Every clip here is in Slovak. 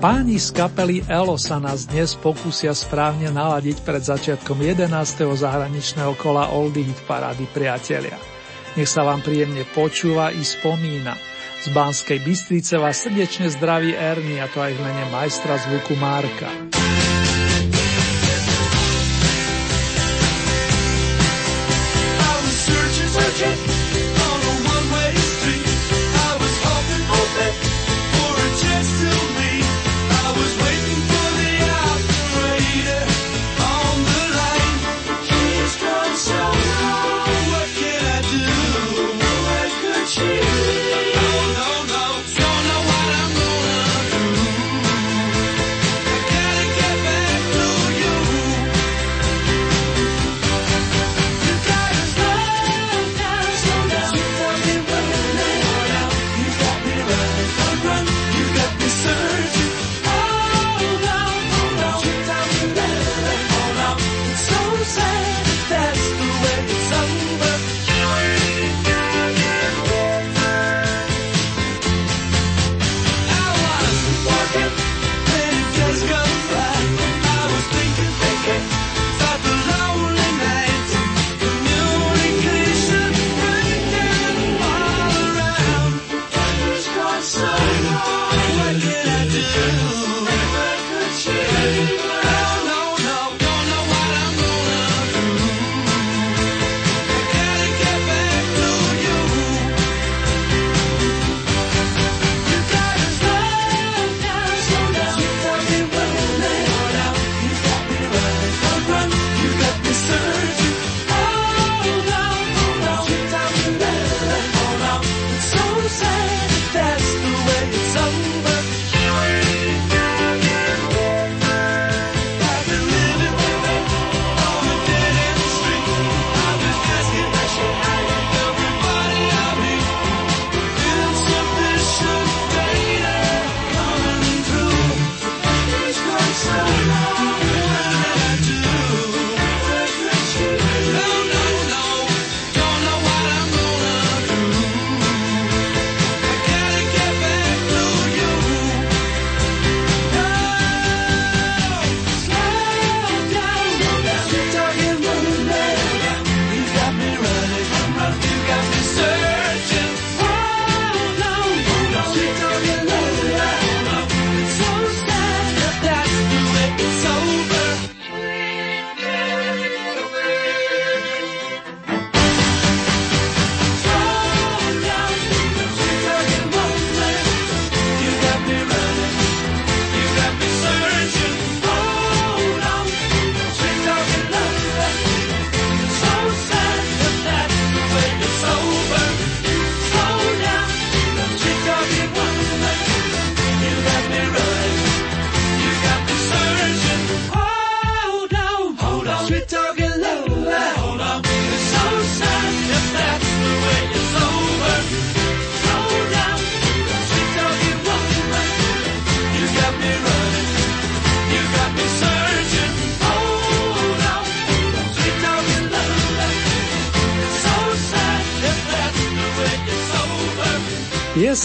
Páni z kapely ELO sa nás dnes pokúsia správne naladiť pred začiatkom 11. zahraničného kola Oldie Hit Parády priatelia. Nech sa vám príjemne počúva i spomína. Z Banskej Bystrice vás srdečne zdraví Ernie a to aj v mene majstra zvuku Márka.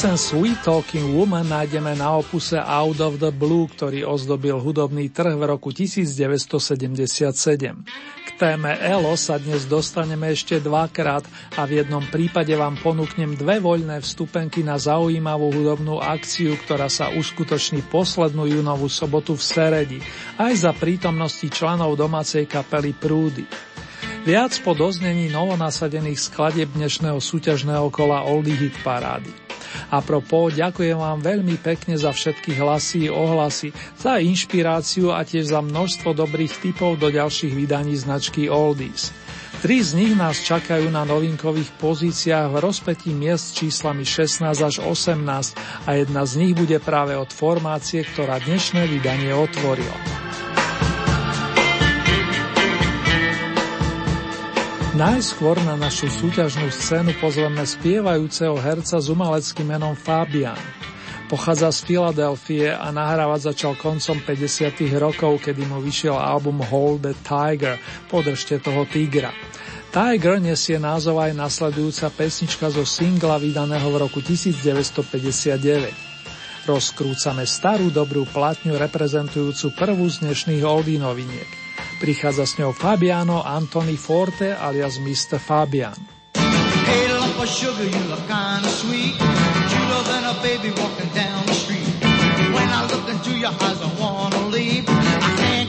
Piesen Sweet Talking Woman nájdeme na opuse Out of the Blue, ktorý ozdobil hudobný trh v roku 1977. K téme Elo sa dnes dostaneme ešte dvakrát a v jednom prípade vám ponúknem dve voľné vstupenky na zaujímavú hudobnú akciu, ktorá sa uskutoční poslednú júnovú sobotu v Seredi, aj za prítomnosti členov domácej kapely Prúdy. Viac po doznení novonasadených skladieb dnešného súťažného kola Oldie Hit Parády. A propos, ďakujem vám veľmi pekne za všetky hlasy, ohlasy, za inšpiráciu a tiež za množstvo dobrých tipov do ďalších vydaní značky Oldies. Tri z nich nás čakajú na novinkových pozíciách v rozpetí miest číslami 16 až 18 a jedna z nich bude práve od formácie, ktorá dnešné vydanie otvorila. Najskôr na našu súťažnú scénu pozveme spievajúceho herca s umaleckým menom Fabian. Pochádza z Filadelfie a nahrávať začal koncom 50. rokov, kedy mu vyšiel album Hold the Tiger, podržte toho tigra. Tiger nesie názov aj nasledujúca pesnička zo singla vydaného v roku 1959. Rozkrúcame starú dobrú platňu reprezentujúcu prvú z dnešných noviniek. Prichádza s ňou Fabiano Antony Forte alias Mr. Fabian.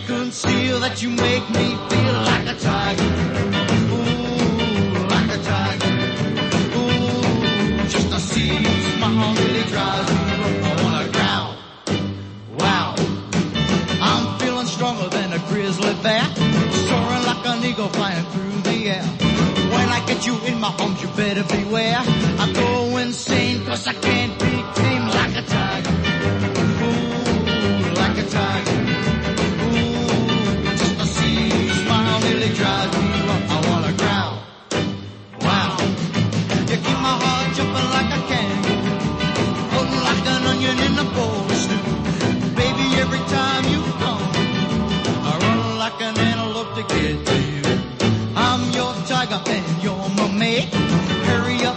Conceal that you make me feel like a tiger. In my arms, you better beware. I go insane cause I can't be tamed like a tiger. Ooh, like a tiger. Ooh, just to see you smile really drives me up. I wanna growl. Wow. You keep my heart jumping like a can Holdin' like an onion in the bowl of stew. Baby, every time you come, I run like an antelope to get to you. I'm your tiger and you're my mate. Hurry up,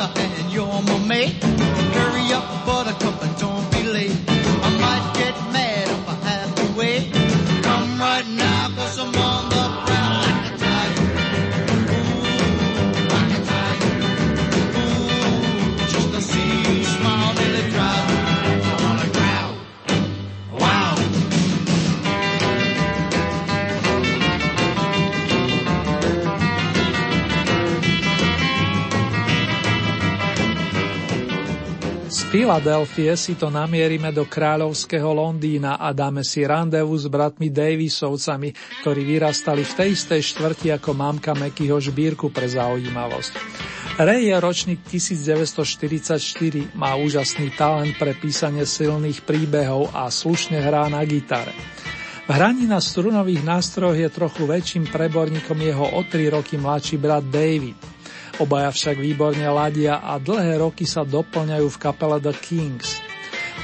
and you're my mate. Hurry up, buttercup. Filadelfie si to namierime do kráľovského Londýna a dáme si randevu s bratmi Davisovcami, ktorí vyrastali v tej istej štvrti ako mamka Mekyho žbírku pre zaujímavosť. Ray je ročník 1944, má úžasný talent pre písanie silných príbehov a slušne hrá na gitare. V hraní na strunových nástrojoch je trochu väčším preborníkom jeho o 3 roky mladší brat David. Obaja však výborne ladia a dlhé roky sa doplňajú v kapele The Kings.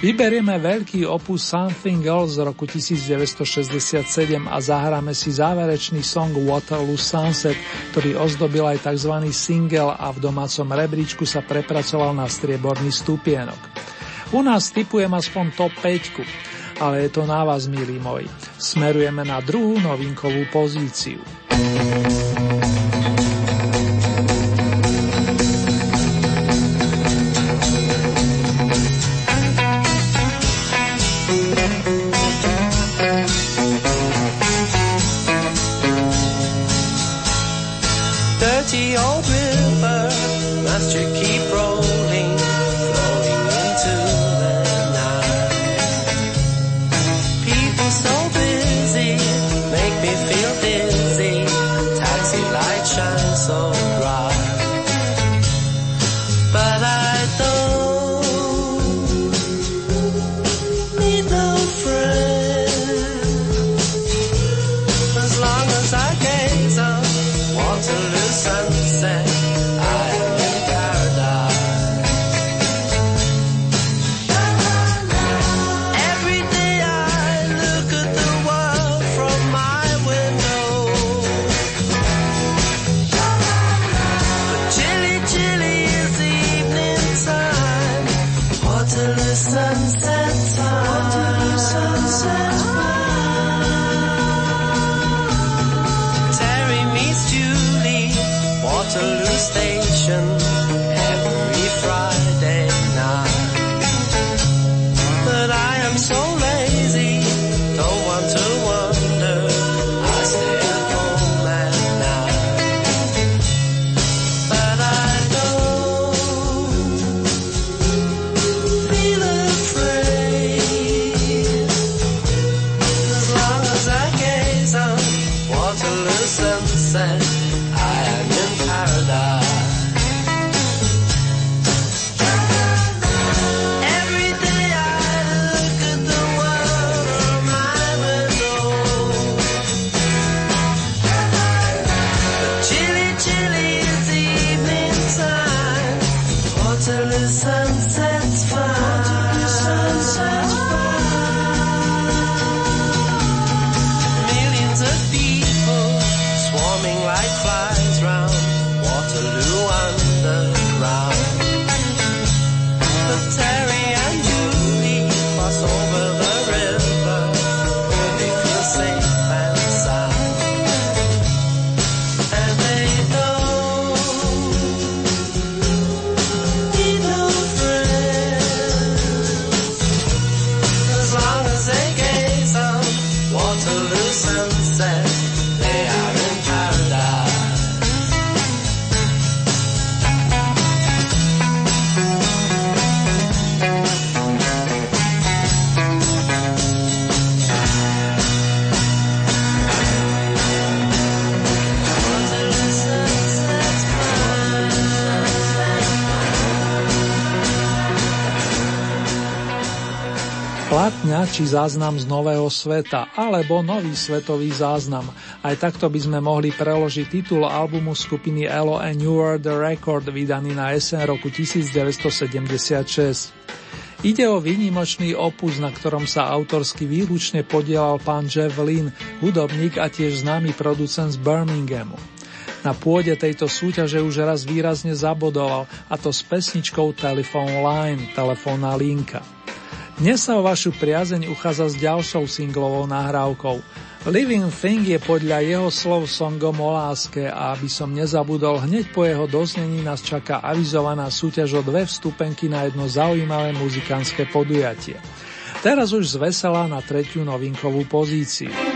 Vyberieme veľký opus Something Else z roku 1967 a zahráme si záverečný song Waterloo Sunset, ktorý ozdobil aj tzv. single a v domácom rebríčku sa prepracoval na strieborný stupienok. U nás typujem aspoň top 5, ale je to na vás, milí moji. Smerujeme na druhú novinkovú pozíciu. coming like flies round. Platňa či záznam z nového sveta, alebo nový svetový záznam. Aj takto by sme mohli preložiť titul albumu skupiny Elo and New World Record vydaný na jeseň roku 1976. Ide o výnimočný opus, na ktorom sa autorsky výlučne podielal pán Jeff Lynn, hudobník a tiež známy producent z Birminghamu. Na pôde tejto súťaže už raz výrazne zabodoval, a to s pesničkou Telephone Line, telefónna linka. Dnes sa o vašu priazeň uchádza s ďalšou singlovou nahrávkou. Living Thing je podľa jeho slov songom o láske a aby som nezabudol, hneď po jeho doznení nás čaká avizovaná súťaž o dve vstupenky na jedno zaujímavé muzikánske podujatie. Teraz už zvesela na tretiu novinkovú pozíciu.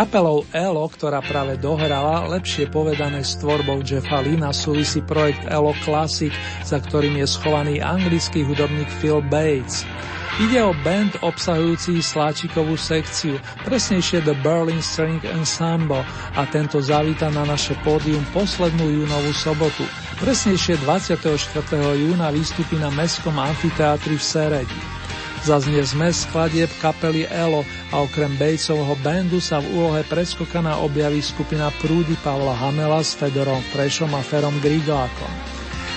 Kapelou ELO, ktorá práve dohrala, lepšie povedané s tvorbou Jeffa Lina, súvisí projekt ELO Classic, za ktorým je schovaný anglický hudobník Phil Bates. Ide o band obsahujúci sláčikovú sekciu, presnejšie The Berlin String Ensemble a tento zavíta na naše pódium poslednú júnovú sobotu. Presnejšie 24. júna vystúpi na Mestskom amfiteátri v Seredi. Zaznie zmes skladieb kapely Elo a okrem Batesovho bandu sa v úlohe predskokana objaví skupina Prúdy Pavla Hamela s Fedorom Prešom a Ferom Griglákom.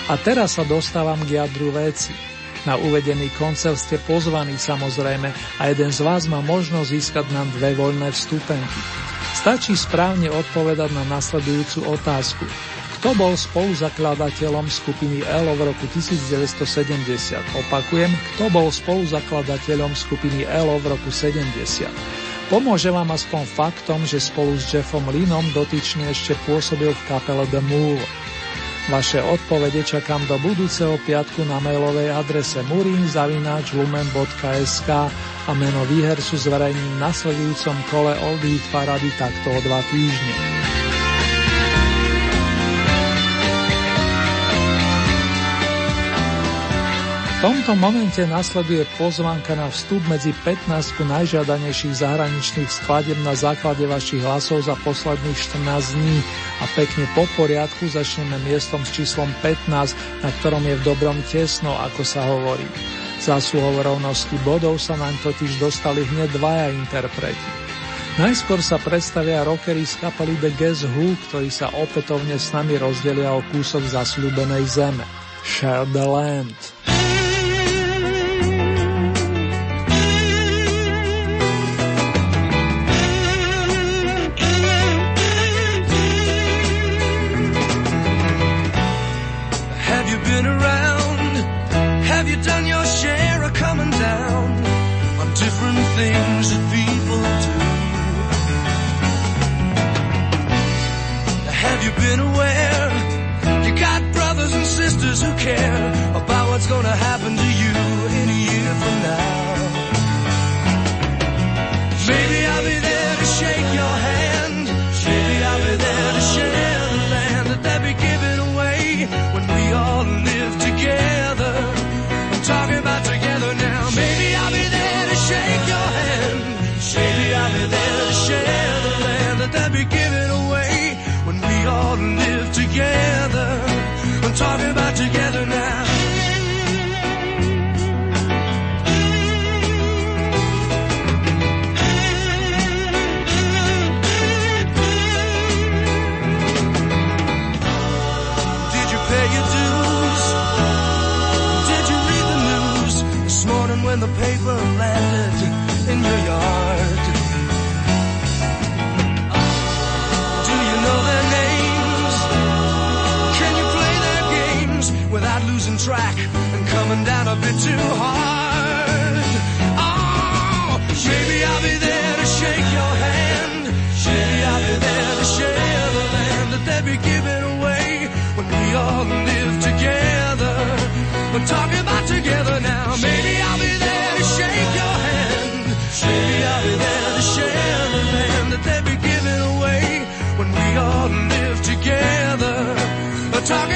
A teraz sa dostávam k jadru veci. Na uvedený koncert ste pozvaní samozrejme a jeden z vás má možnosť získať nám dve voľné vstupenky. Stačí správne odpovedať na nasledujúcu otázku. Kto bol spoluzakladateľom skupiny ELO v roku 1970? Opakujem, kto bol spoluzakladateľom skupiny ELO v roku 70? Pomôže vám aspoň faktom, že spolu s Jeffom Linom dotyčne ešte pôsobil v kapele The Move. Vaše odpovede čakám do budúceho piatku na mailovej adrese murinzavináčlumen.sk a meno výhercu zverejním nasledujúcom kole Old Hit Parady takto o dva týždne. Tomto momente nasleduje pozvanka na vstup medzi 15 najžiadanejších zahraničných skladeb na základe vašich hlasov za posledných 14 dní a pekne po poriadku začneme miestom s číslom 15, na ktorom je v dobrom tesno, ako sa hovorí. Zásluhou rovnosti bodov sa naň totiž dostali hneď dvaja interpreti. Najskôr sa predstavia rockery z kapely The Guess Who, ktorí sa opätovne s nami rozdelia o kúsok zasľúbenej zeme. Share the land. who care about what's gonna happen to you in a year from now. losing track and coming down a bit too hard. Oh, maybe I'll be there to shake your hand. Maybe I'll be there to share the land that they'd be giving away when we all live together. We're talking about together now. Maybe I'll be there to shake your hand. Maybe I'll be there to share the land that they'd be giving away when we all live together. We're talking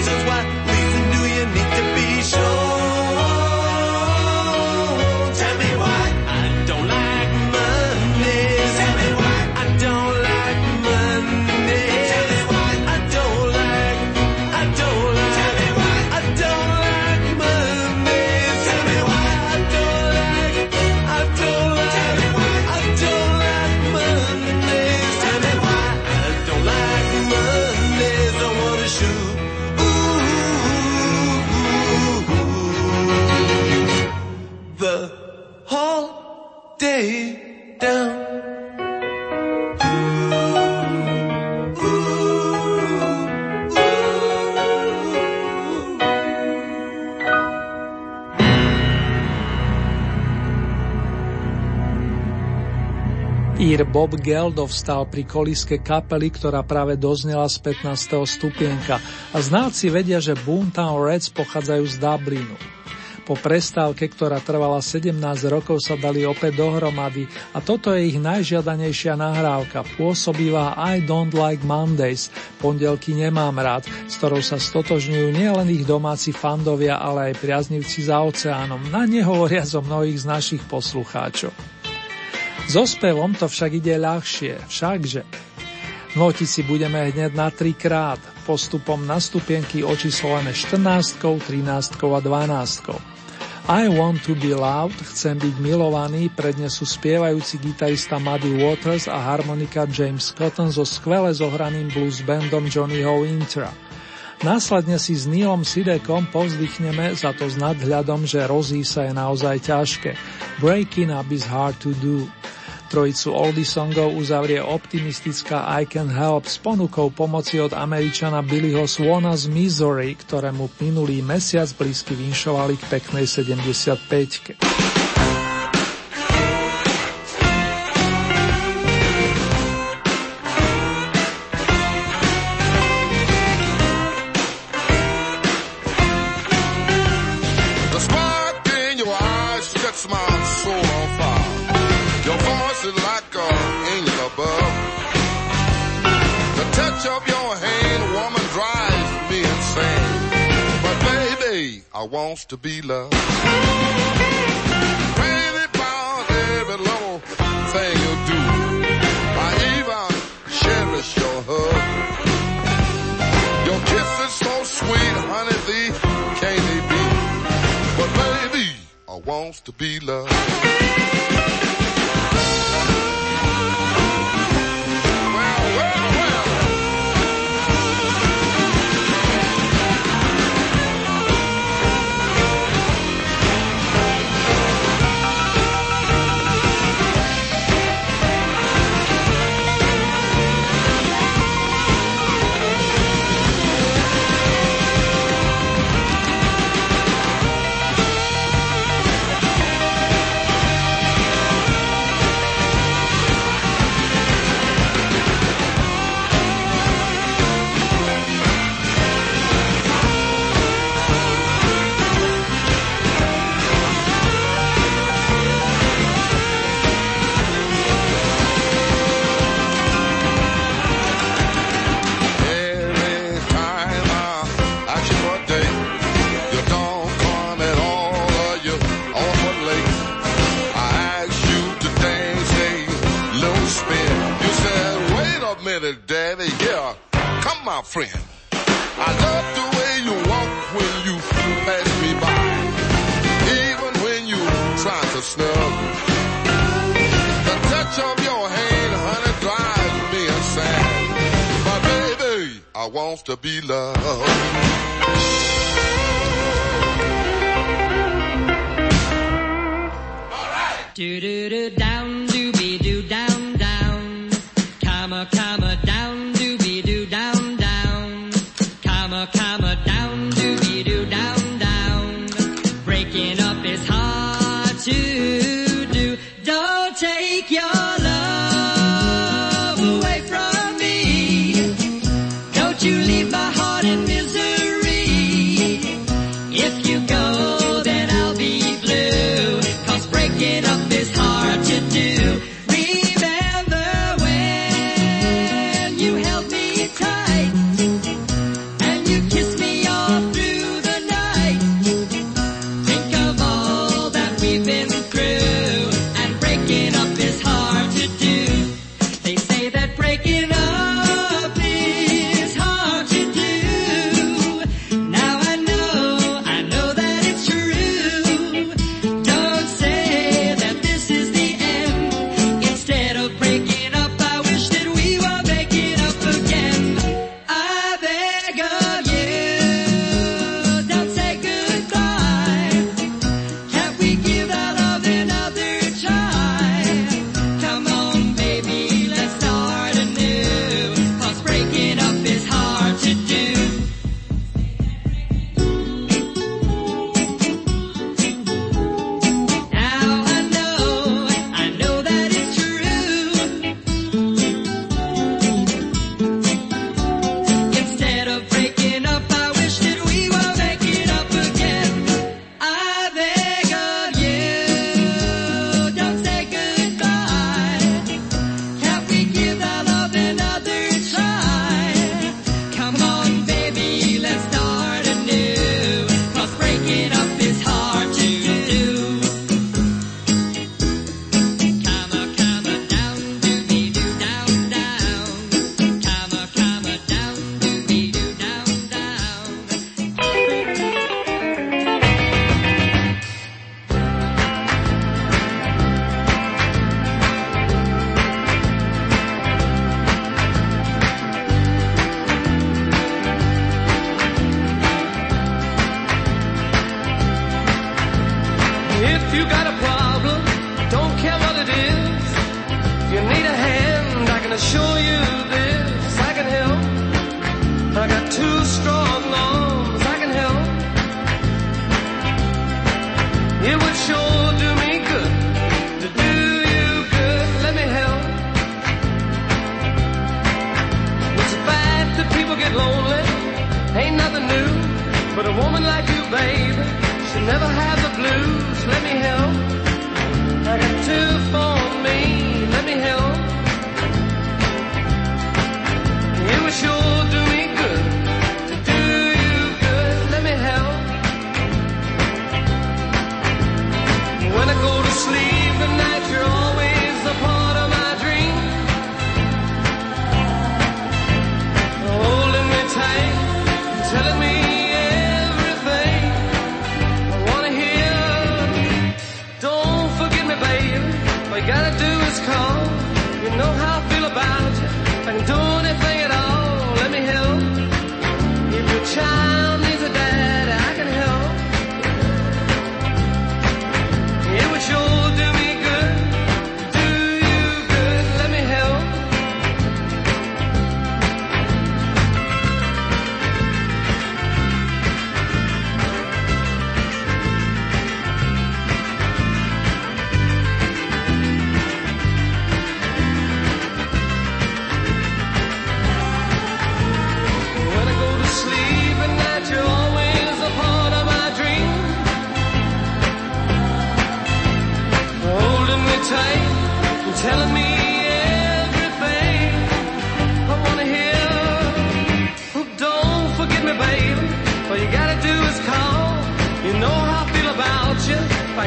reasons why. Bob Geldov stal pri koliske kapely, ktorá práve doznela z 15. stupienka a znáci vedia, že Boomtown Reds pochádzajú z Dublinu. Po prestávke, ktorá trvala 17 rokov, sa dali opäť dohromady a toto je ich najžiadanejšia nahrávka, pôsobivá I Don't Like Mondays, pondelky nemám rád, s ktorou sa stotožňujú nielen ich domáci fandovia, ale aj priaznivci za oceánom, na nehovoriac zo mnohých z našich poslucháčov. So spevom to však ide ľahšie, všakže. Noti si budeme hneď na trikrát, postupom na stupienky očíslovené 14, 13 a 12. I Want to be Loved, chcem byť milovaný, prednesú spievajúci gitarista Muddy Waters a harmonika James Cotton so skvele zohraným blues bandom Johnnyho Intra. Následne si s Neilom Sidekom povzdychneme za to s nadhľadom, že rozí sa je naozaj ťažké. Breaking up is hard to do. Trojicu oldy songov uzavrie optimistická I Can Help s ponukou pomoci od američana Billyho Swana z Missouri, ktorému minulý mesiac blízky vinšovali k peknej 75 wants to be loved. Twenty pounds every little thing you do. I even cherish your hug. Your kiss is so sweet, honey, thee can't they be? But baby, I wants to be loved. my friend. I love the way you walk when you pass me by. Even when you try to snub. The touch of your hand, honey, drives me insane. But baby, I want to be loved. do do do down do be do down down. Come a come.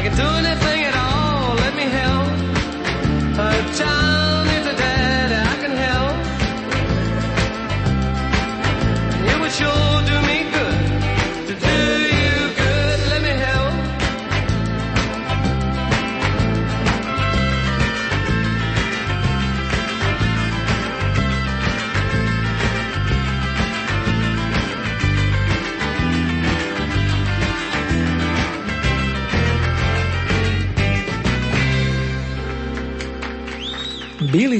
like can doing it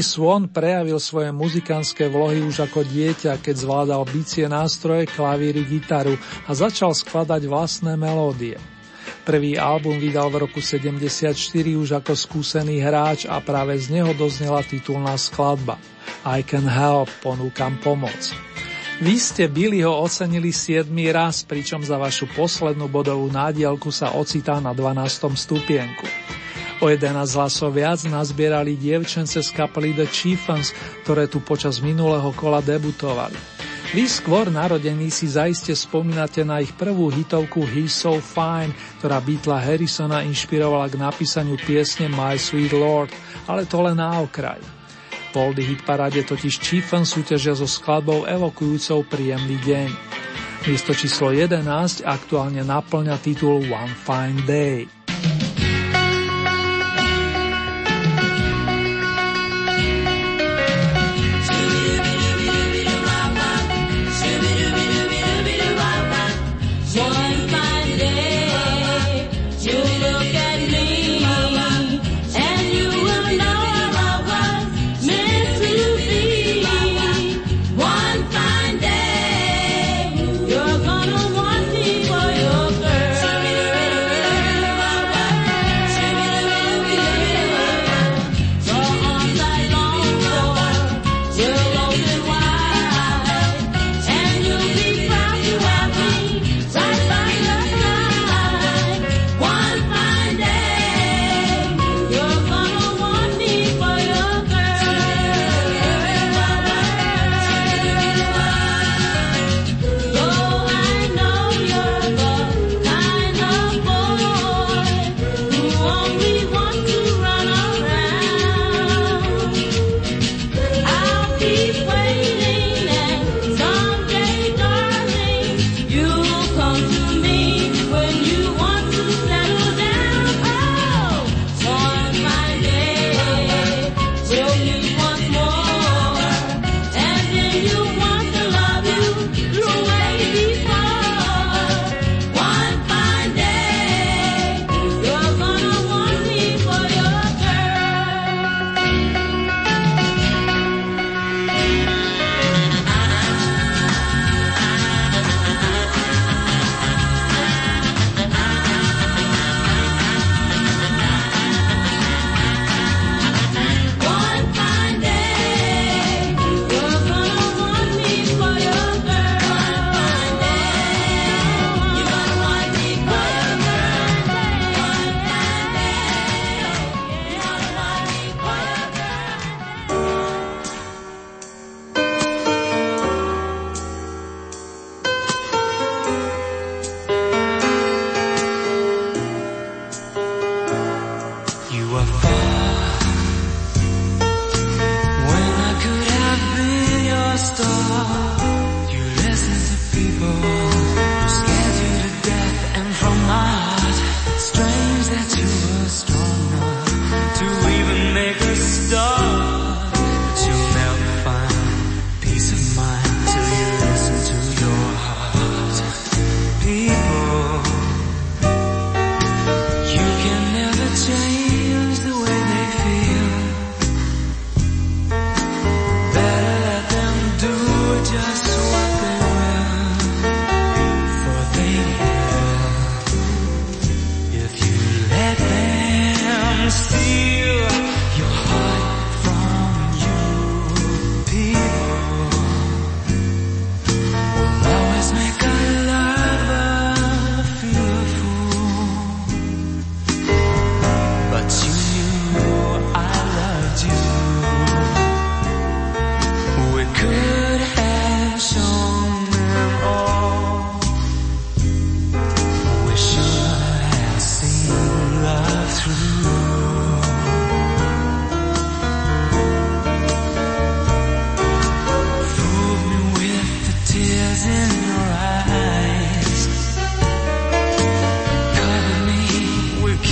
Swan prejavil svoje muzikánske vlohy už ako dieťa, keď zvládal bicie nástroje, klavíry, gitaru a začal skladať vlastné melódie. Prvý album vydal v roku 74 už ako skúsený hráč a práve z neho doznela titulná skladba I Can Help, ponúkam pomoc. Vy ste Billyho ocenili 7 raz, pričom za vašu poslednú bodovú nádielku sa ocitá na 12. stupienku. O 11 hlasov viac nazbierali dievčence z kapely The Chiefens, ktoré tu počas minulého kola debutovali. Vy skôr narodení si zaiste spomínate na ich prvú hitovku He's So Fine, ktorá Beatla Harrisona inšpirovala k napísaniu piesne My Sweet Lord, ale to len na okraj. V Oldy hit paráde totiž Chiefens súťažia so skladbou evokujúcou príjemný deň. Miesto číslo 11 aktuálne naplňa titul One Fine Day.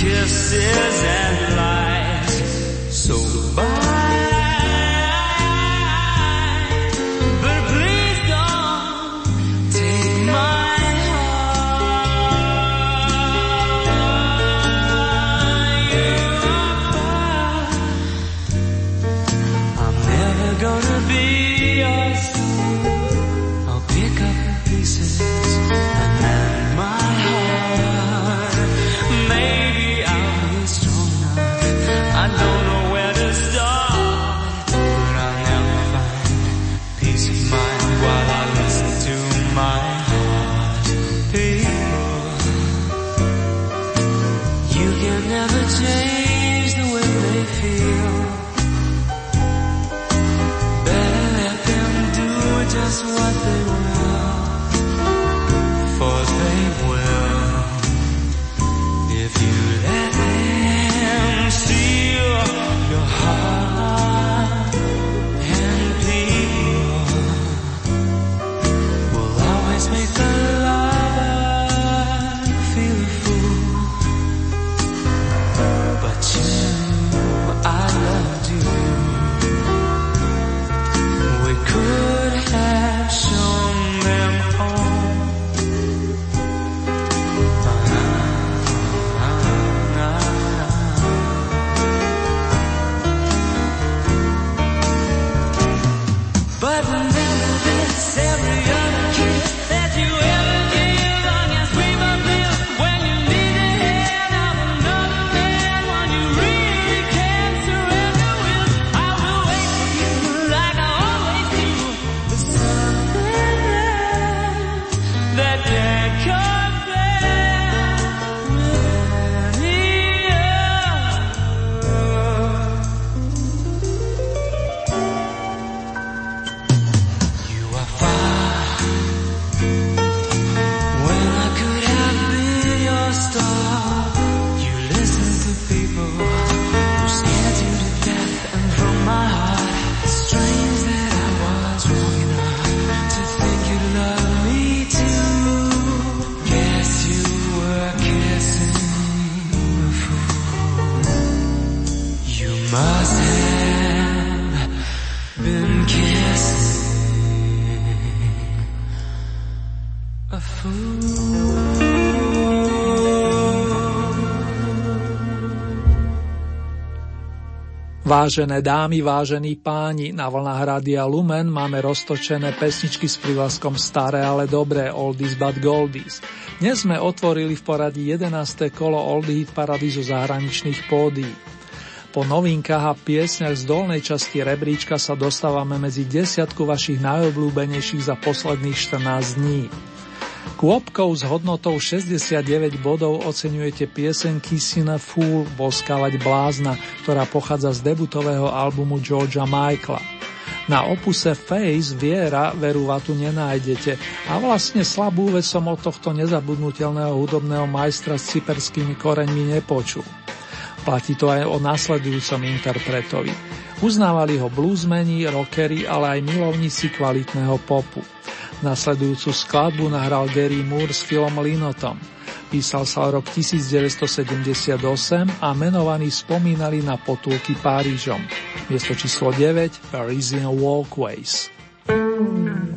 kisses and lies. So bye. Vážené dámy, vážení páni, na vlnách Rádia Lumen máme roztočené pesničky s privlaskom Staré, ale dobré, Oldies but Goldies. Dnes sme otvorili v poradí 11. kolo Oldie Hit Parady zahraničných pódií. Po novinkách a piesňach z dolnej časti rebríčka sa dostávame medzi desiatku vašich najobľúbenejších za posledných 14 dní. Kôpkou s hodnotou 69 bodov oceňujete piesen Kissing a Fool, Boskávať blázna, ktorá pochádza z debutového albumu Georgia Michaela. Na opuse Face Viera veru vatu nenájdete a vlastne slabú vec som od tohto nezabudnutelného hudobného majstra s cyperskými koreňmi nepočul. Platí to aj o nasledujúcom interpretovi. Uznávali ho bluesmeni, rockery, ale aj milovníci kvalitného popu. Nasledujúcu skladbu nahral Gary Moore s Philom Linotom. Písal sa rok 1978 a menovaní spomínali na potulky Párižom. Miesto číslo 9 Parisian Walkways. I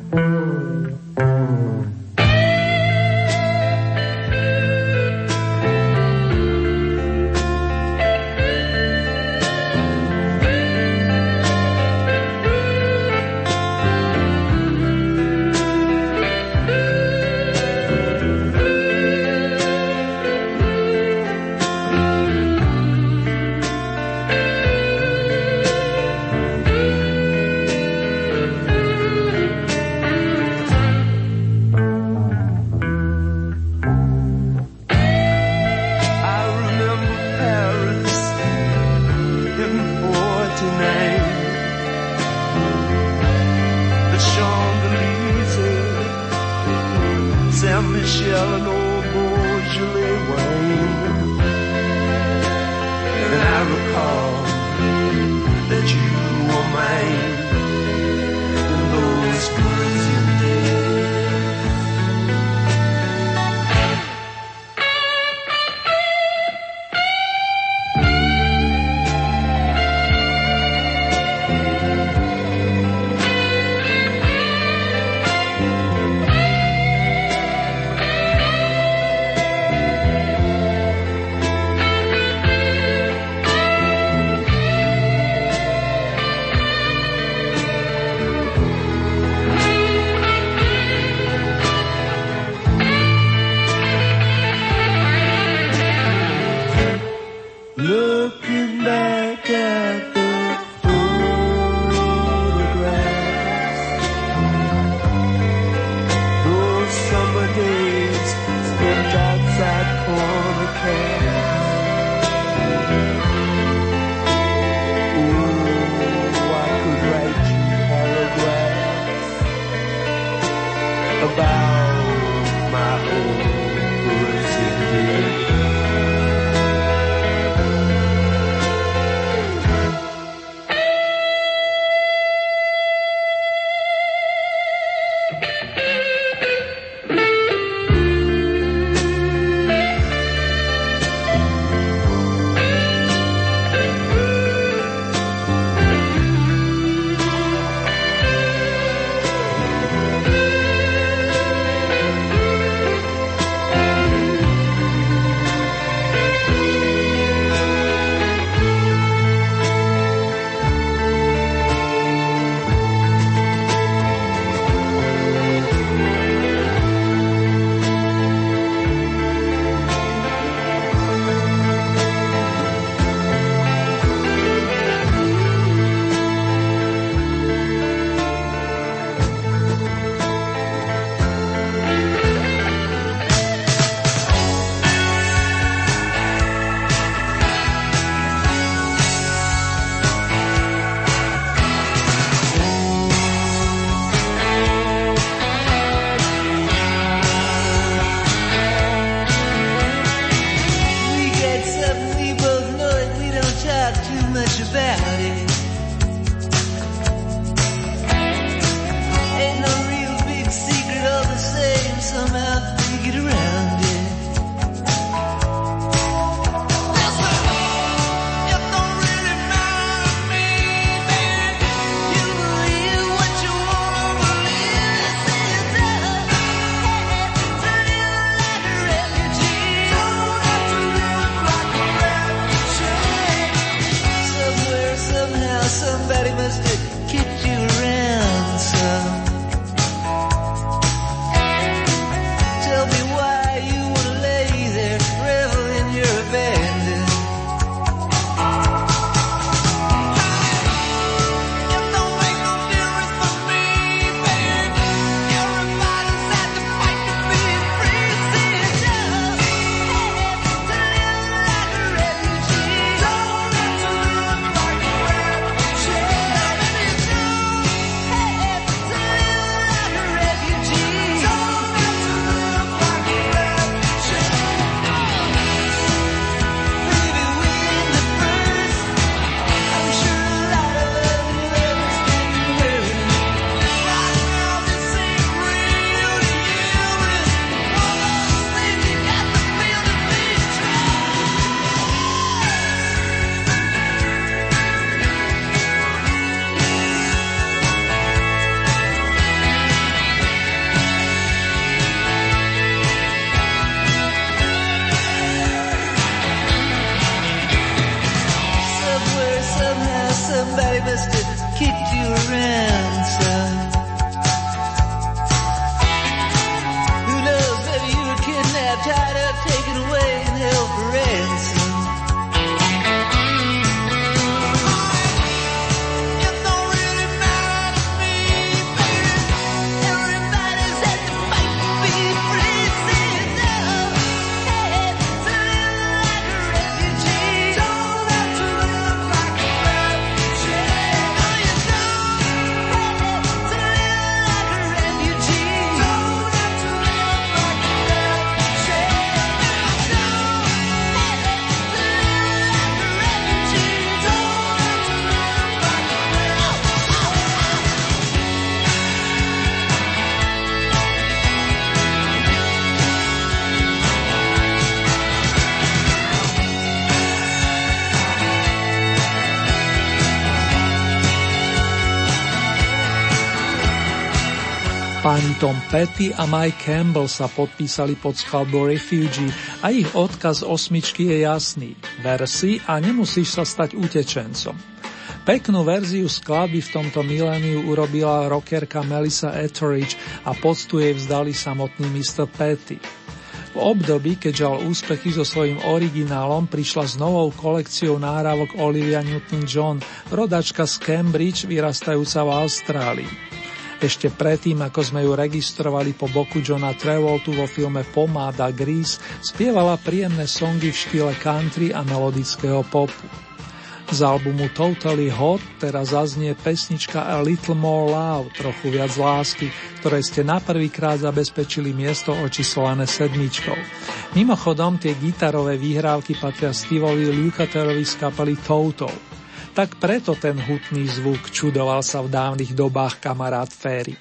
Tom Petty a Mike Campbell sa podpísali pod skladbou Refugee a ich odkaz osmičky je jasný. Versi a nemusíš sa stať utečencom. Peknú verziu skladby v tomto miléniu urobila rockerka Melissa Etheridge a poctu jej vzdali samotný Mr. Petty. V období, keď žal úspechy so svojím originálom, prišla s novou kolekciou náravok Olivia Newton-John, rodačka z Cambridge, vyrastajúca v Austrálii. Ešte predtým, ako sme ju registrovali po boku Johna Travoltu vo filme Pomáda Grease, spievala príjemné songy v štýle country a melodického popu. Z albumu Totally Hot teraz zaznie pesnička A Little More Love, trochu viac lásky, ktoré ste na prvýkrát zabezpečili miesto očíslované sedmičkou. Mimochodom, tie gitarové výhrávky patria Steveovi Lukatelovi z kapely Toto tak preto ten hutný zvuk čudoval sa v dávnych dobách kamarát Féry.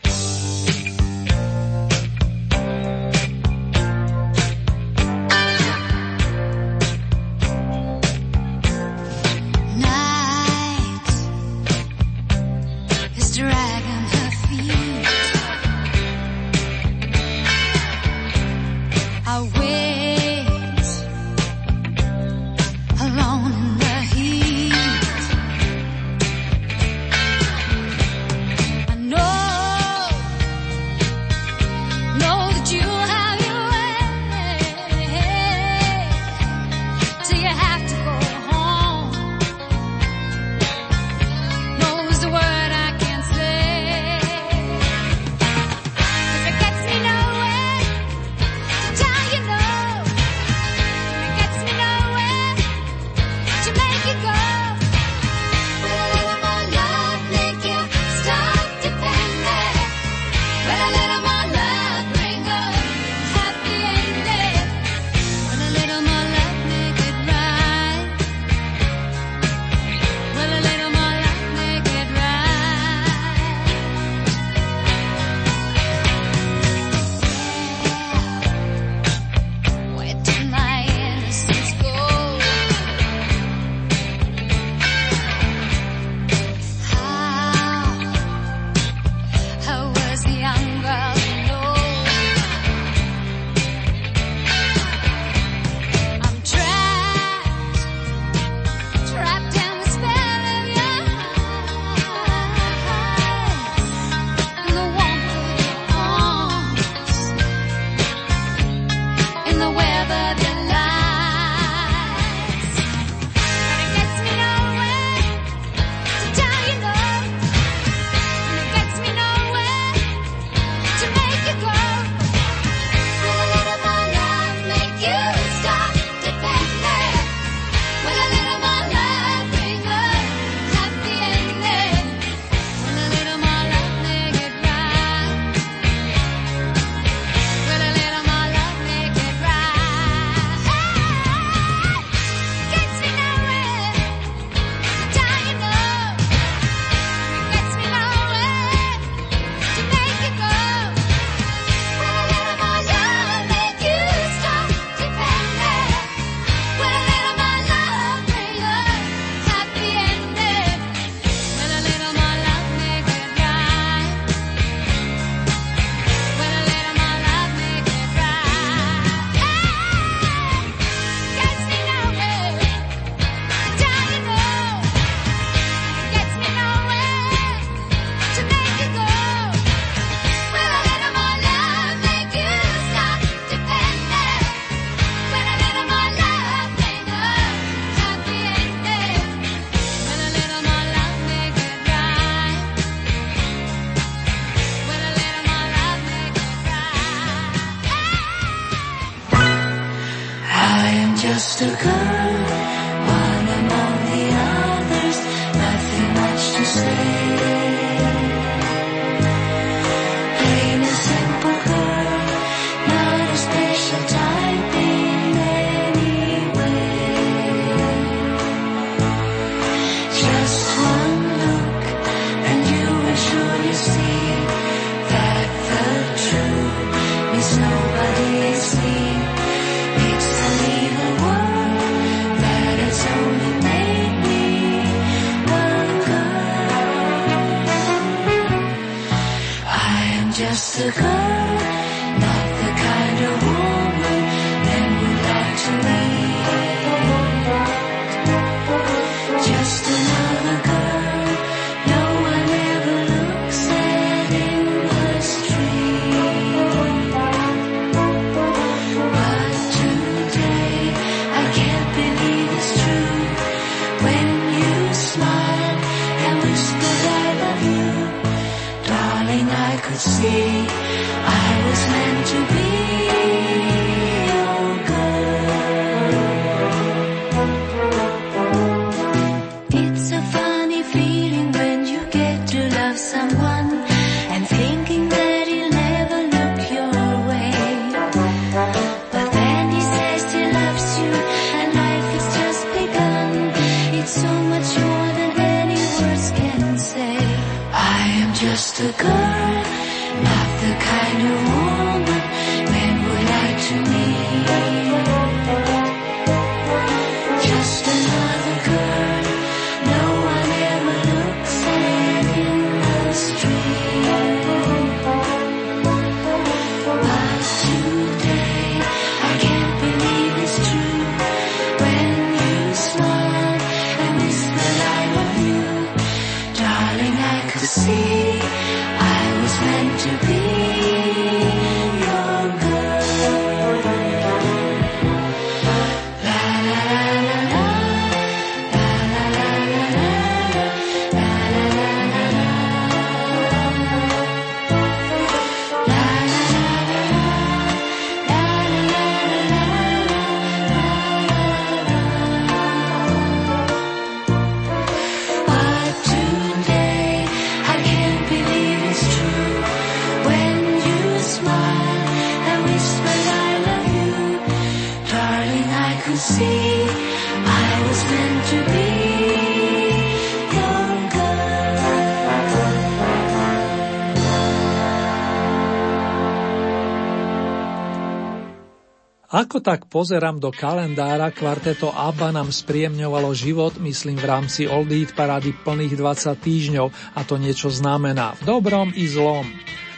Ako tak pozerám do kalendára, kvarteto ABBA nám spríjemňovalo život, myslím v rámci Old Eat parády plných 20 týždňov a to niečo znamená v dobrom i zlom.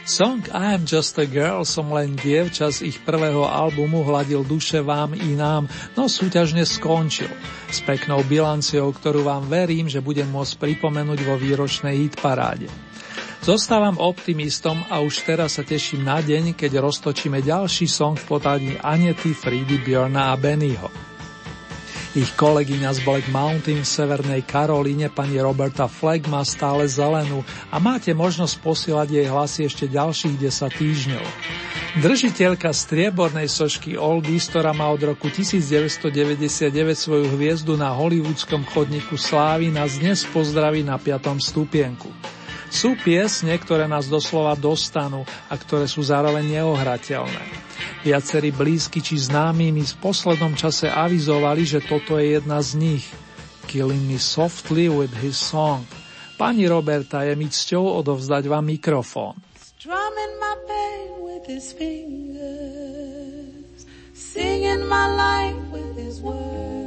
Song I am just a girl som len dievča z ich prvého albumu hladil duše vám i nám, no súťažne skončil. S peknou bilanciou, ktorú vám verím, že budem môcť pripomenúť vo výročnej hit paráde. Zostávam optimistom a už teraz sa teším na deň, keď roztočíme ďalší song v podaní Anety, Friedy, Bjorna a Bennyho. Ich kolegyňa z Black Mountain v Severnej Karolíne, pani Roberta Fleck, má stále zelenú a máte možnosť posielať jej hlasy ešte ďalších 10 týždňov. Držiteľka striebornej sošky Oldies, ktorá má od roku 1999 svoju hviezdu na hollywoodskom chodníku slávy, nás dnes pozdraví na 5. stupienku. Sú piesne, ktoré nás doslova dostanú a ktoré sú zároveň neohrateľné. Viacerí blízky či známi mi v poslednom čase avizovali, že toto je jedna z nich. Killing me softly with his song. Pani Roberta, je mi cťou odovzdať vám mikrofón. Strumming my pain with his fingers, singing my life with his words,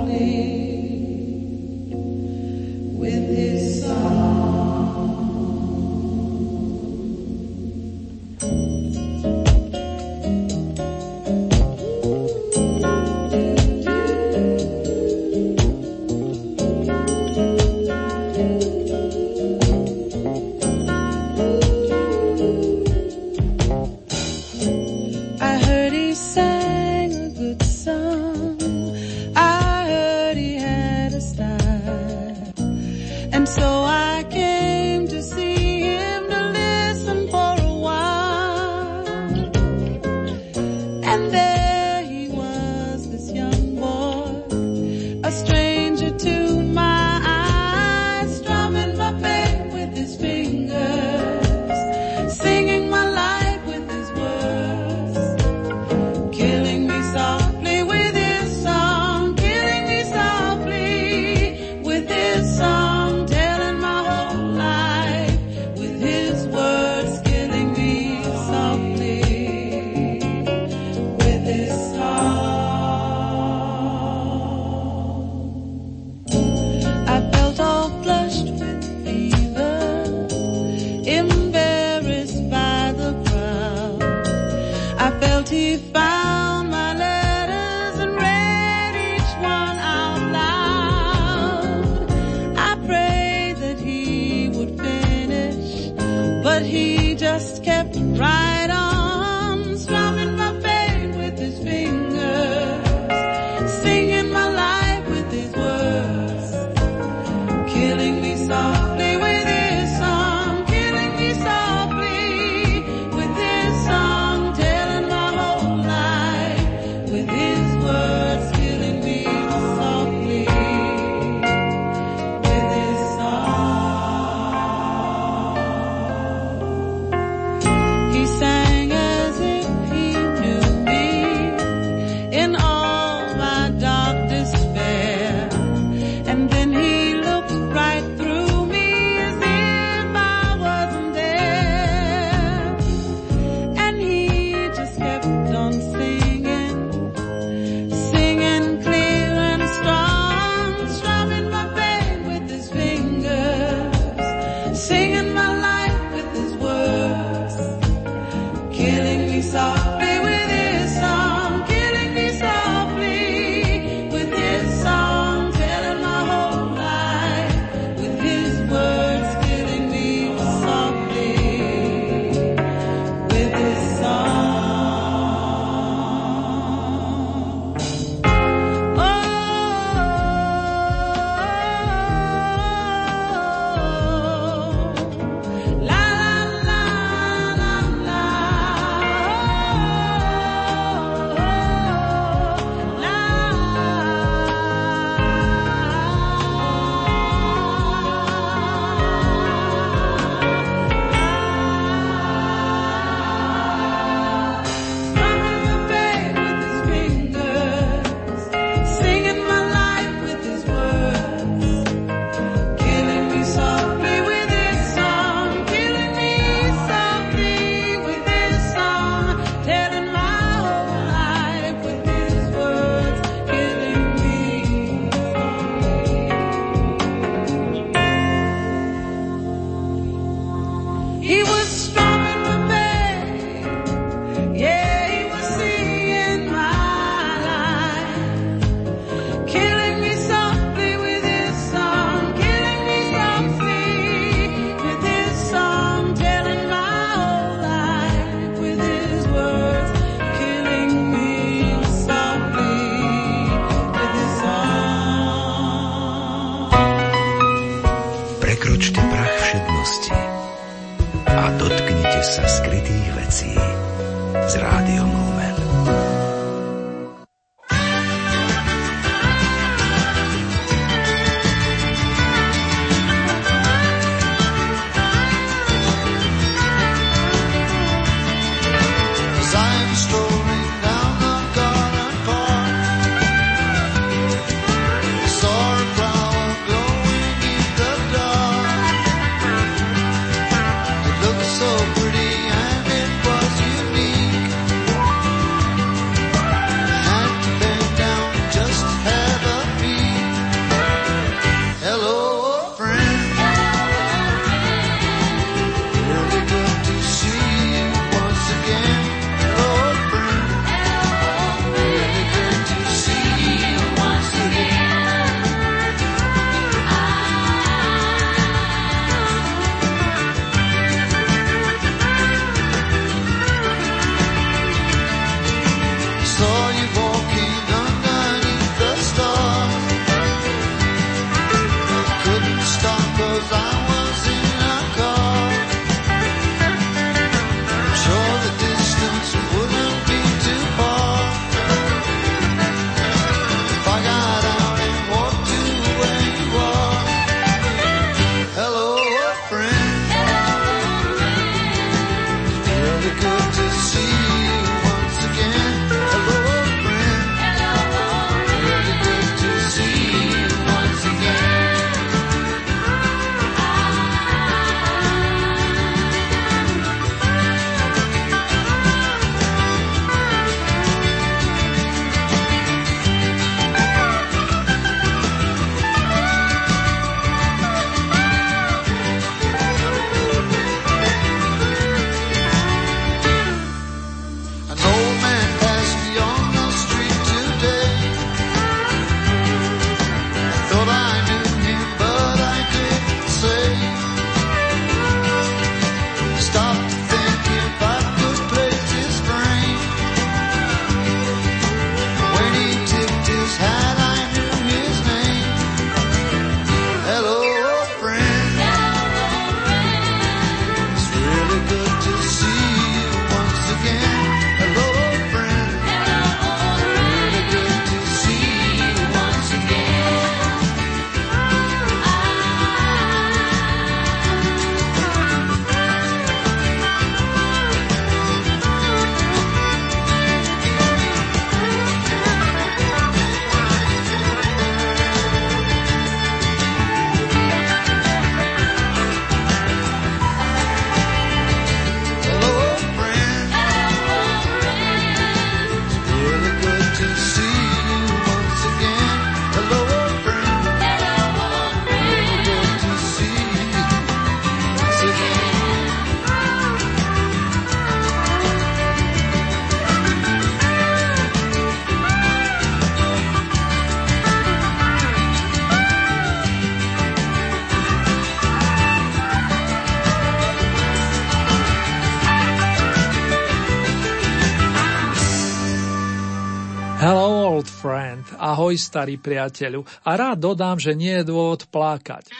ahoj starý priateľu a rád dodám, že nie je dôvod plákať.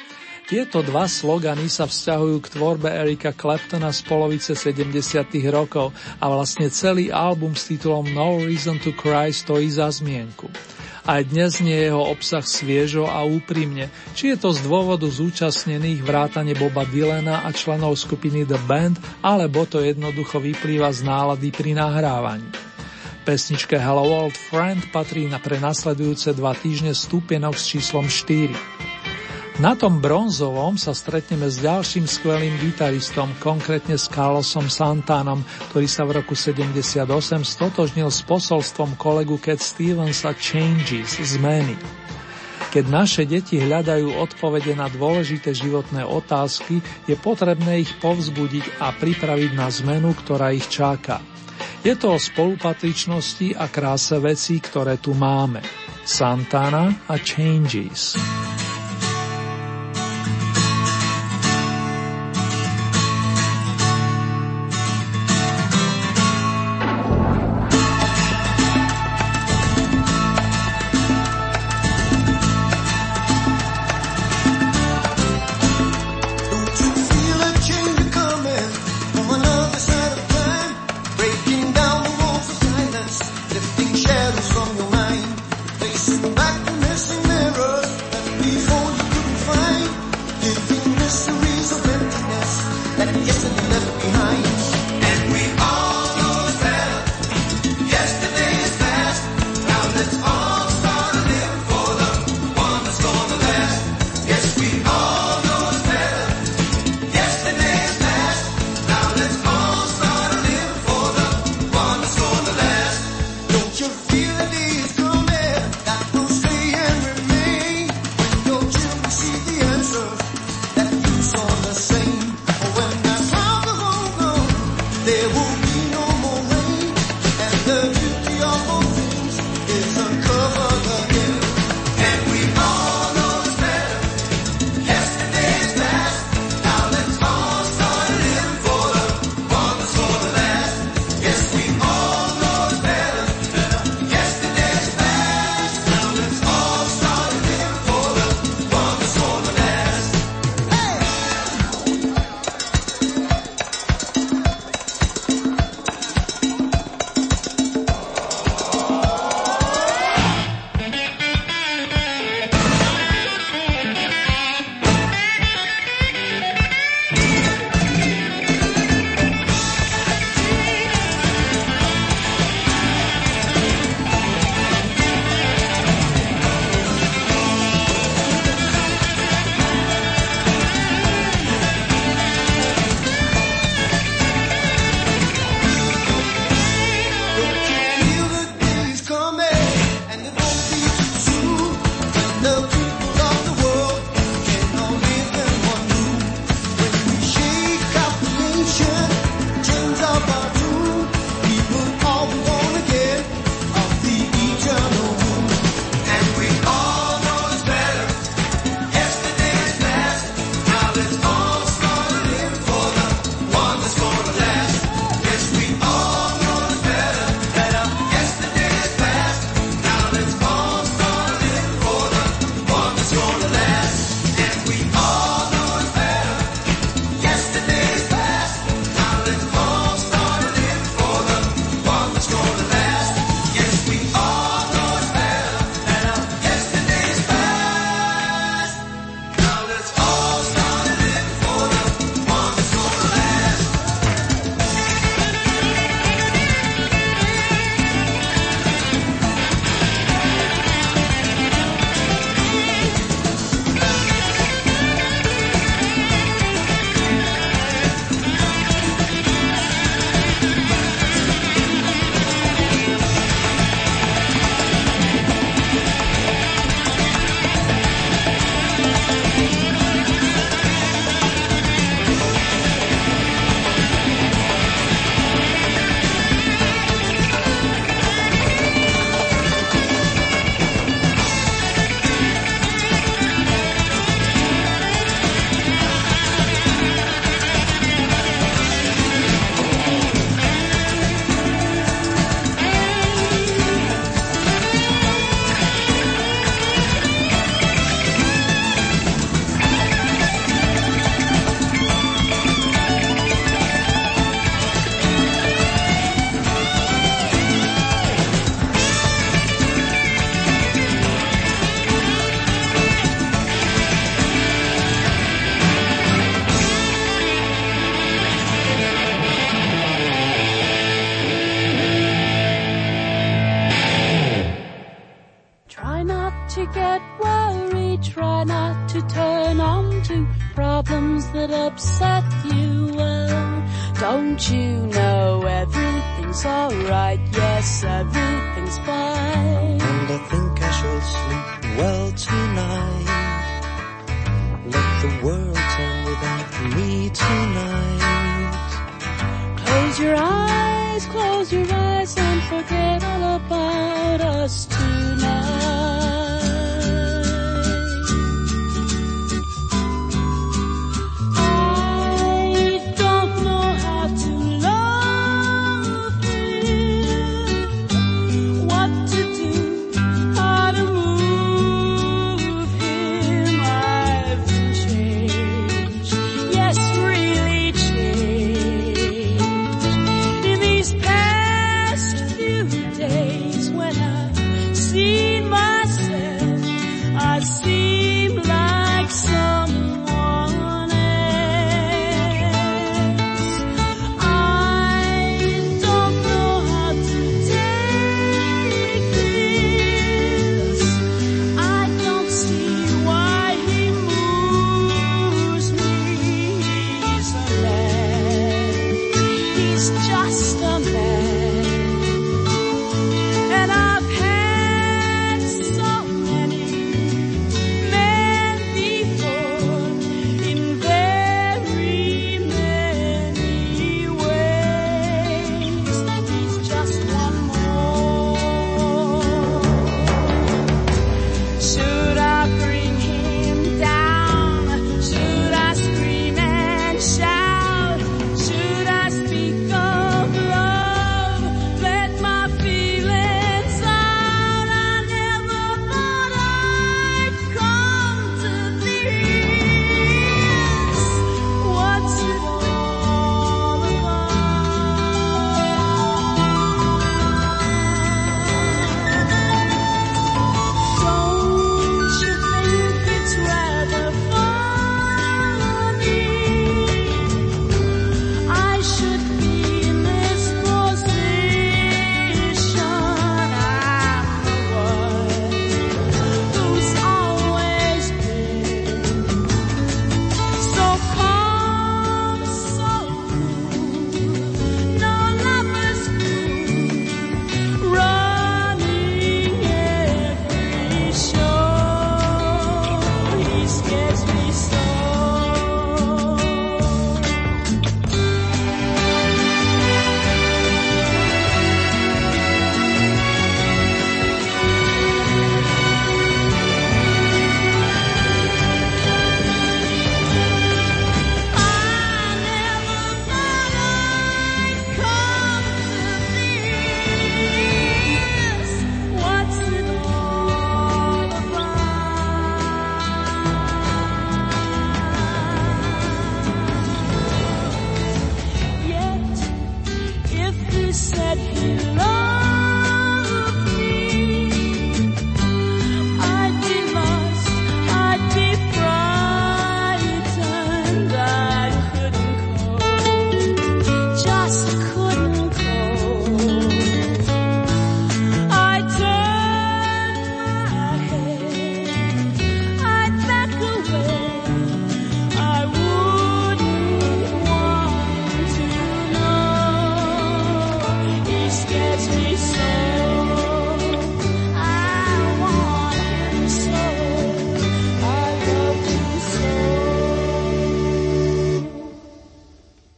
Tieto dva slogany sa vzťahujú k tvorbe Erika Claptona z polovice 70. rokov a vlastne celý album s titulom No Reason to Cry stojí za zmienku. Aj dnes nie je jeho obsah sviežo a úprimne, či je to z dôvodu zúčastnených vrátane Boba Dylana a členov skupiny The Band, alebo to jednoducho vyplýva z nálady pri nahrávaní. Pesničke Hello Old Friend patrí na prenasledujúce dva týždne stúpienok s číslom 4. Na tom bronzovom sa stretneme s ďalším skvelým gitaristom, konkrétne s Carlosom Santánom, ktorý sa v roku 78 stotožnil s posolstvom kolegu Cat Stevensa Changes, zmeny. Keď naše deti hľadajú odpovede na dôležité životné otázky, je potrebné ich povzbudiť a pripraviť na zmenu, ktorá ich čaká. Je to o spolupatričnosti a kráse vecí, ktoré tu máme. Santana a Changes.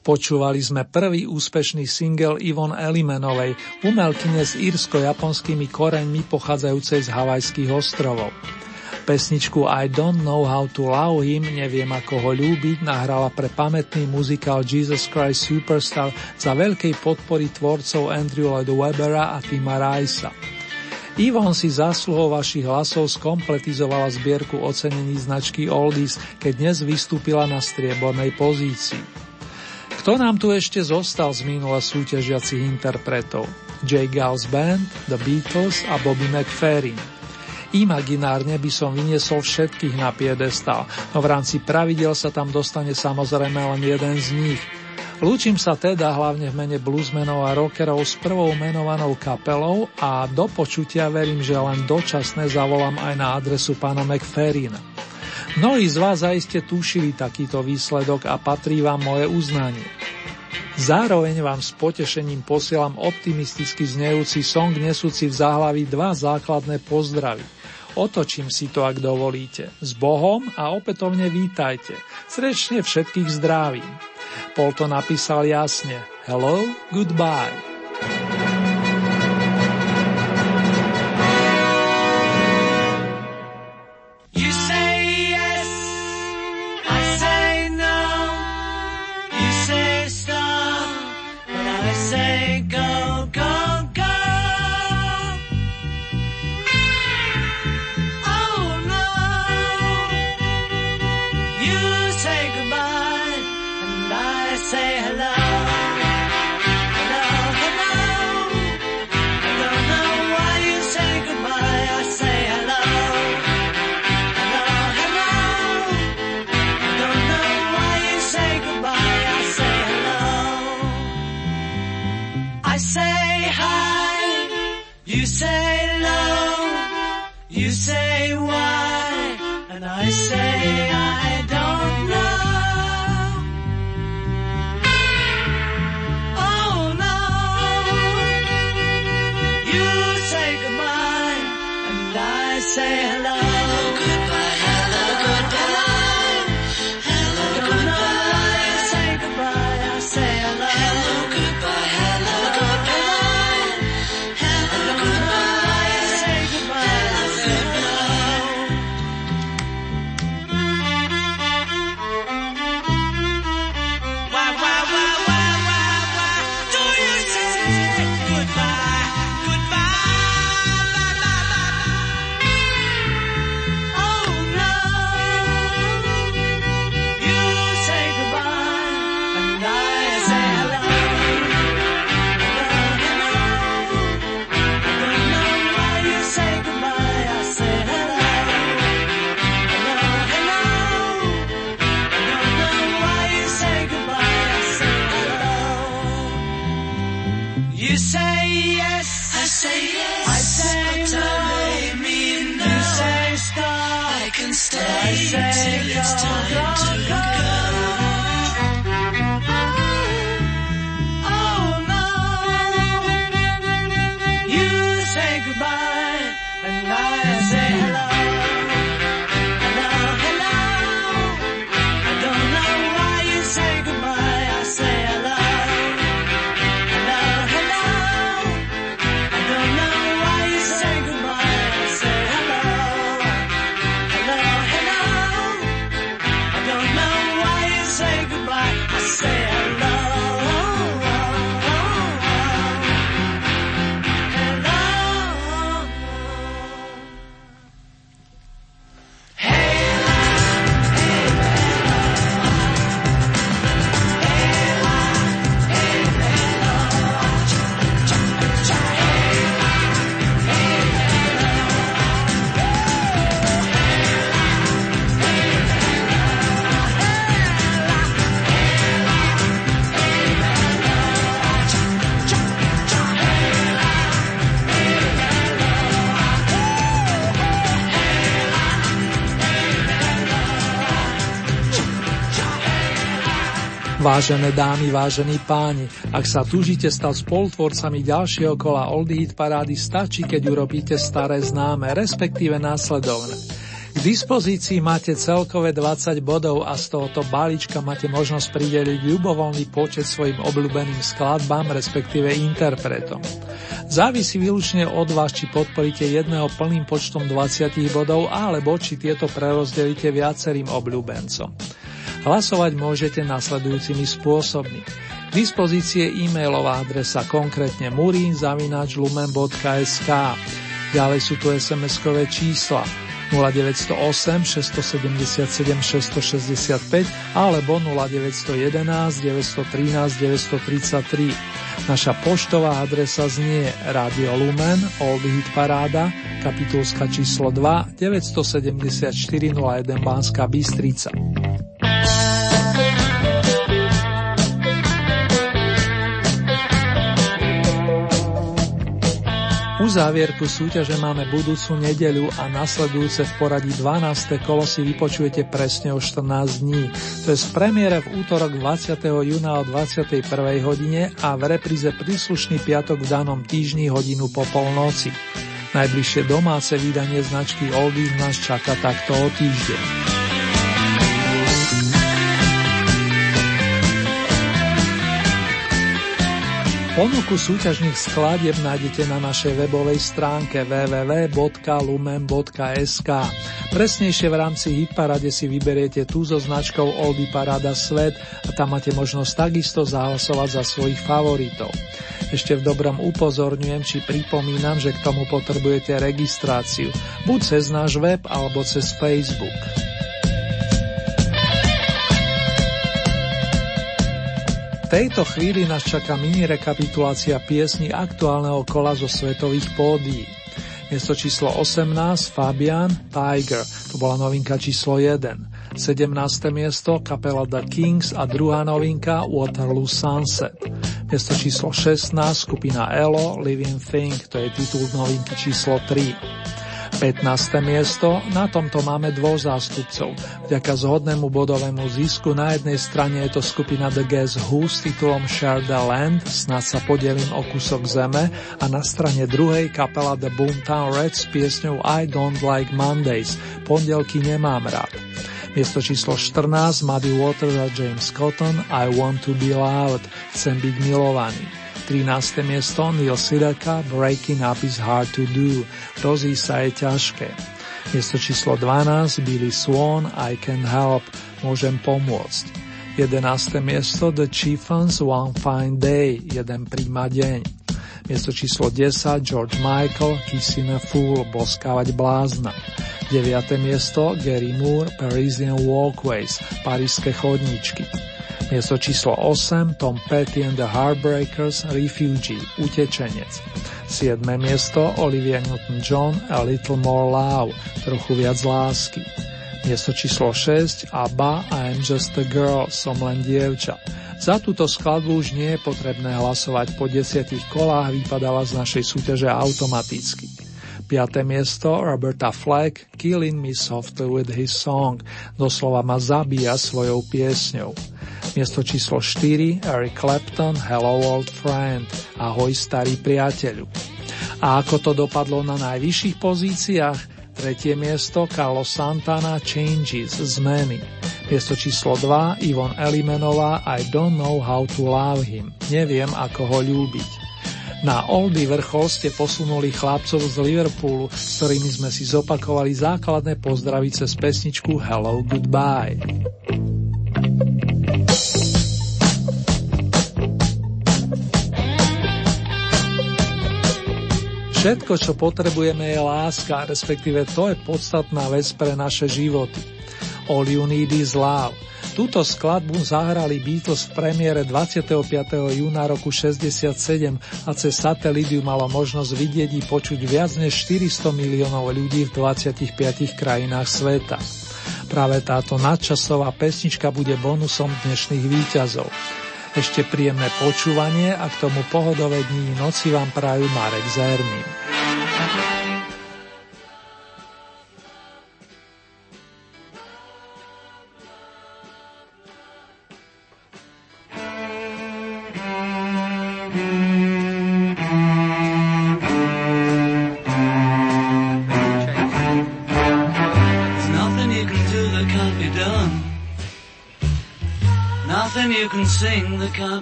Počúvali sme prvý úspešný single Ivon Elimenovej, umelkyne s írsko-japonskými koreňmi pochádzajúcej z Havajských ostrovov. Pesničku I Don't Know How to Love Him, neviem ako ho ľúbiť, nahrala pre pamätný muzikál Jesus Christ Superstar za veľkej podpory tvorcov Andrew Lloyd Webbera a Tima Ricea. Ivon si zásluhou vašich hlasov skompletizovala zbierku ocenení značky Oldies, keď dnes vystúpila na striebornej pozícii. Kto nám tu ešte zostal z minule súťažiacich interpretov? J. Gauss Band, The Beatles a Bobby McFerrin. Imaginárne by som vyniesol všetkých na piedestal, no v rámci pravidel sa tam dostane samozrejme len jeden z nich. Lúčim sa teda hlavne v mene bluesmenov a rockerov s prvou menovanou kapelou a do počutia verím, že len dočasne zavolám aj na adresu pána McFerrina. Mnohí z vás zaiste tušili takýto výsledok a patrí vám moje uznanie. Zároveň vám s potešením posielam optimisticky znejúci song nesúci v záhlaví dva základné pozdravy. Otočím si to, ak dovolíte. S Bohom a opätovne vítajte. Srdečne všetkých zdravím. Pol to napísal jasne. Hello, goodbye. Vážené dámy, vážení páni, ak sa túžite stať spolutvorcami ďalšieho kola Oldie Hit parády, stačí, keď urobíte staré známe, respektíve následovné. K dispozícii máte celkové 20 bodov a z tohoto balíčka máte možnosť prideliť ľubovoľný počet svojim obľúbeným skladbám, respektíve interpretom. Závisí výlučne od vás, či podporíte jedného plným počtom 20 bodov, alebo či tieto prerozdelíte viacerým obľúbencom. Hlasovať môžete nasledujúcimi spôsobmi. K dispozície e-mailová adresa konkrétne murin.lumen.sk Ďalej sú tu SMS-kové čísla 0908 677 665 alebo 0911 913 933. Naša poštová adresa znie Radio Lumen, Old Hit Paráda, kapitulska číslo 2, 974 01 Banská Bystrica. Uzávierku súťaže máme budúcu nedeľu a nasledujúce v poradí 12. kolo si vypočujete presne o 14 dní. To je z premiére v útorok 20. júna o 21. hodine a v repríze príslušný piatok v danom týždni hodinu po polnoci. Najbližšie domáce vydanie značky Oldies nás čaká takto o týždeň. Ponuku súťažných skladieb nájdete na našej webovej stránke www.lumen.sk. Presnejšie v rámci Hitparade si vyberiete tú so značkou Oldy Parada Svet a tam máte možnosť takisto zahlasovať za svojich favoritov. Ešte v dobrom upozorňujem, či pripomínam, že k tomu potrebujete registráciu, buď cez náš web alebo cez Facebook. Tejto chvíli nás čaká mini rekapitulácia piesni aktuálneho kola zo svetových pódií. Miesto číslo 18 Fabian Tiger, to bola novinka číslo 1. 17. miesto kapela The Kings a druhá novinka Waterloo Sunset. Miesto číslo 16 skupina Elo Living Thing, to je titul novinky číslo 3. 15. miesto, na tomto máme dvoch zástupcov. Vďaka zhodnému bodovému zisku na jednej strane je to skupina The Guess Who s titulom Share the Land, snad sa podelím o kúsok zeme, a na strane druhej kapela The Boomtown Reds s piesňou I Don't Like Mondays, pondelky nemám rád. Miesto číslo 14 Muddy Waters a James Cotton I Want to be loud, chcem byť milovaný. 13. miesto Neil Sidaka Breaking Up is Hard to Do, rozí sa je ťažké. Miesto číslo 12 Billy Swan I Can Help, môžem pomôcť. 11. miesto The Chieftains One Fine Day, jeden príma deň. Miesto číslo 10 George Michael Kissing a Fool, boskávať blázna. 9. miesto Gary Moore Parisian Walkways, paríske chodničky. Miesto číslo 8 Tom Petty and the Heartbreakers Refugee, utečenec. 7. miesto Olivia Newton-John A Little More Love, trochu viac lásky. Miesto číslo 6 ABBA I am just a girl, som len dievča. Za túto skladbu už nie je potrebné hlasovať, po desiatich kolách vypadáva z našej súťaže automaticky. 5. miesto Roberta Fleck Killing Me Softly with His Song, doslova ma zabíja svojou piesňou. Miesto číslo 4 Eric Clapton Hello Old Friend Ahoj starý priateľu. A ako to dopadlo na najvyšších pozíciách? Tretie miesto Carlos Santana Changes Zmeny. Miesto číslo 2 Ivon Elimenová I don't know how to love him. Neviem, ako ho ľúbiť. Na Oldy vrchol ste posunuli chlapcov z Liverpoolu, s ktorými sme si zopakovali základné pozdravy cez pesničku Hello Goodbye. Všetko, čo potrebujeme, je láska, respektíve to je podstatná vec pre naše životy. All you need is love. Túto skladbu zahrali Beatles v premiére 25. júna roku 67 a cez satelit ju malo možnosť vidieť i počuť viac než 400 miliónov ľudí v 25 krajinách sveta. Práve táto nadčasová pesnička bude bonusom dnešných výťazov. Ešte príjemné počúvanie a k tomu pohodové dní noci vám prajú Marek Zernín.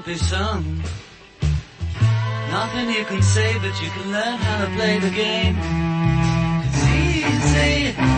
Be sung. Nothing you can say, but you can learn how to play the game. It's easy.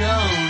show.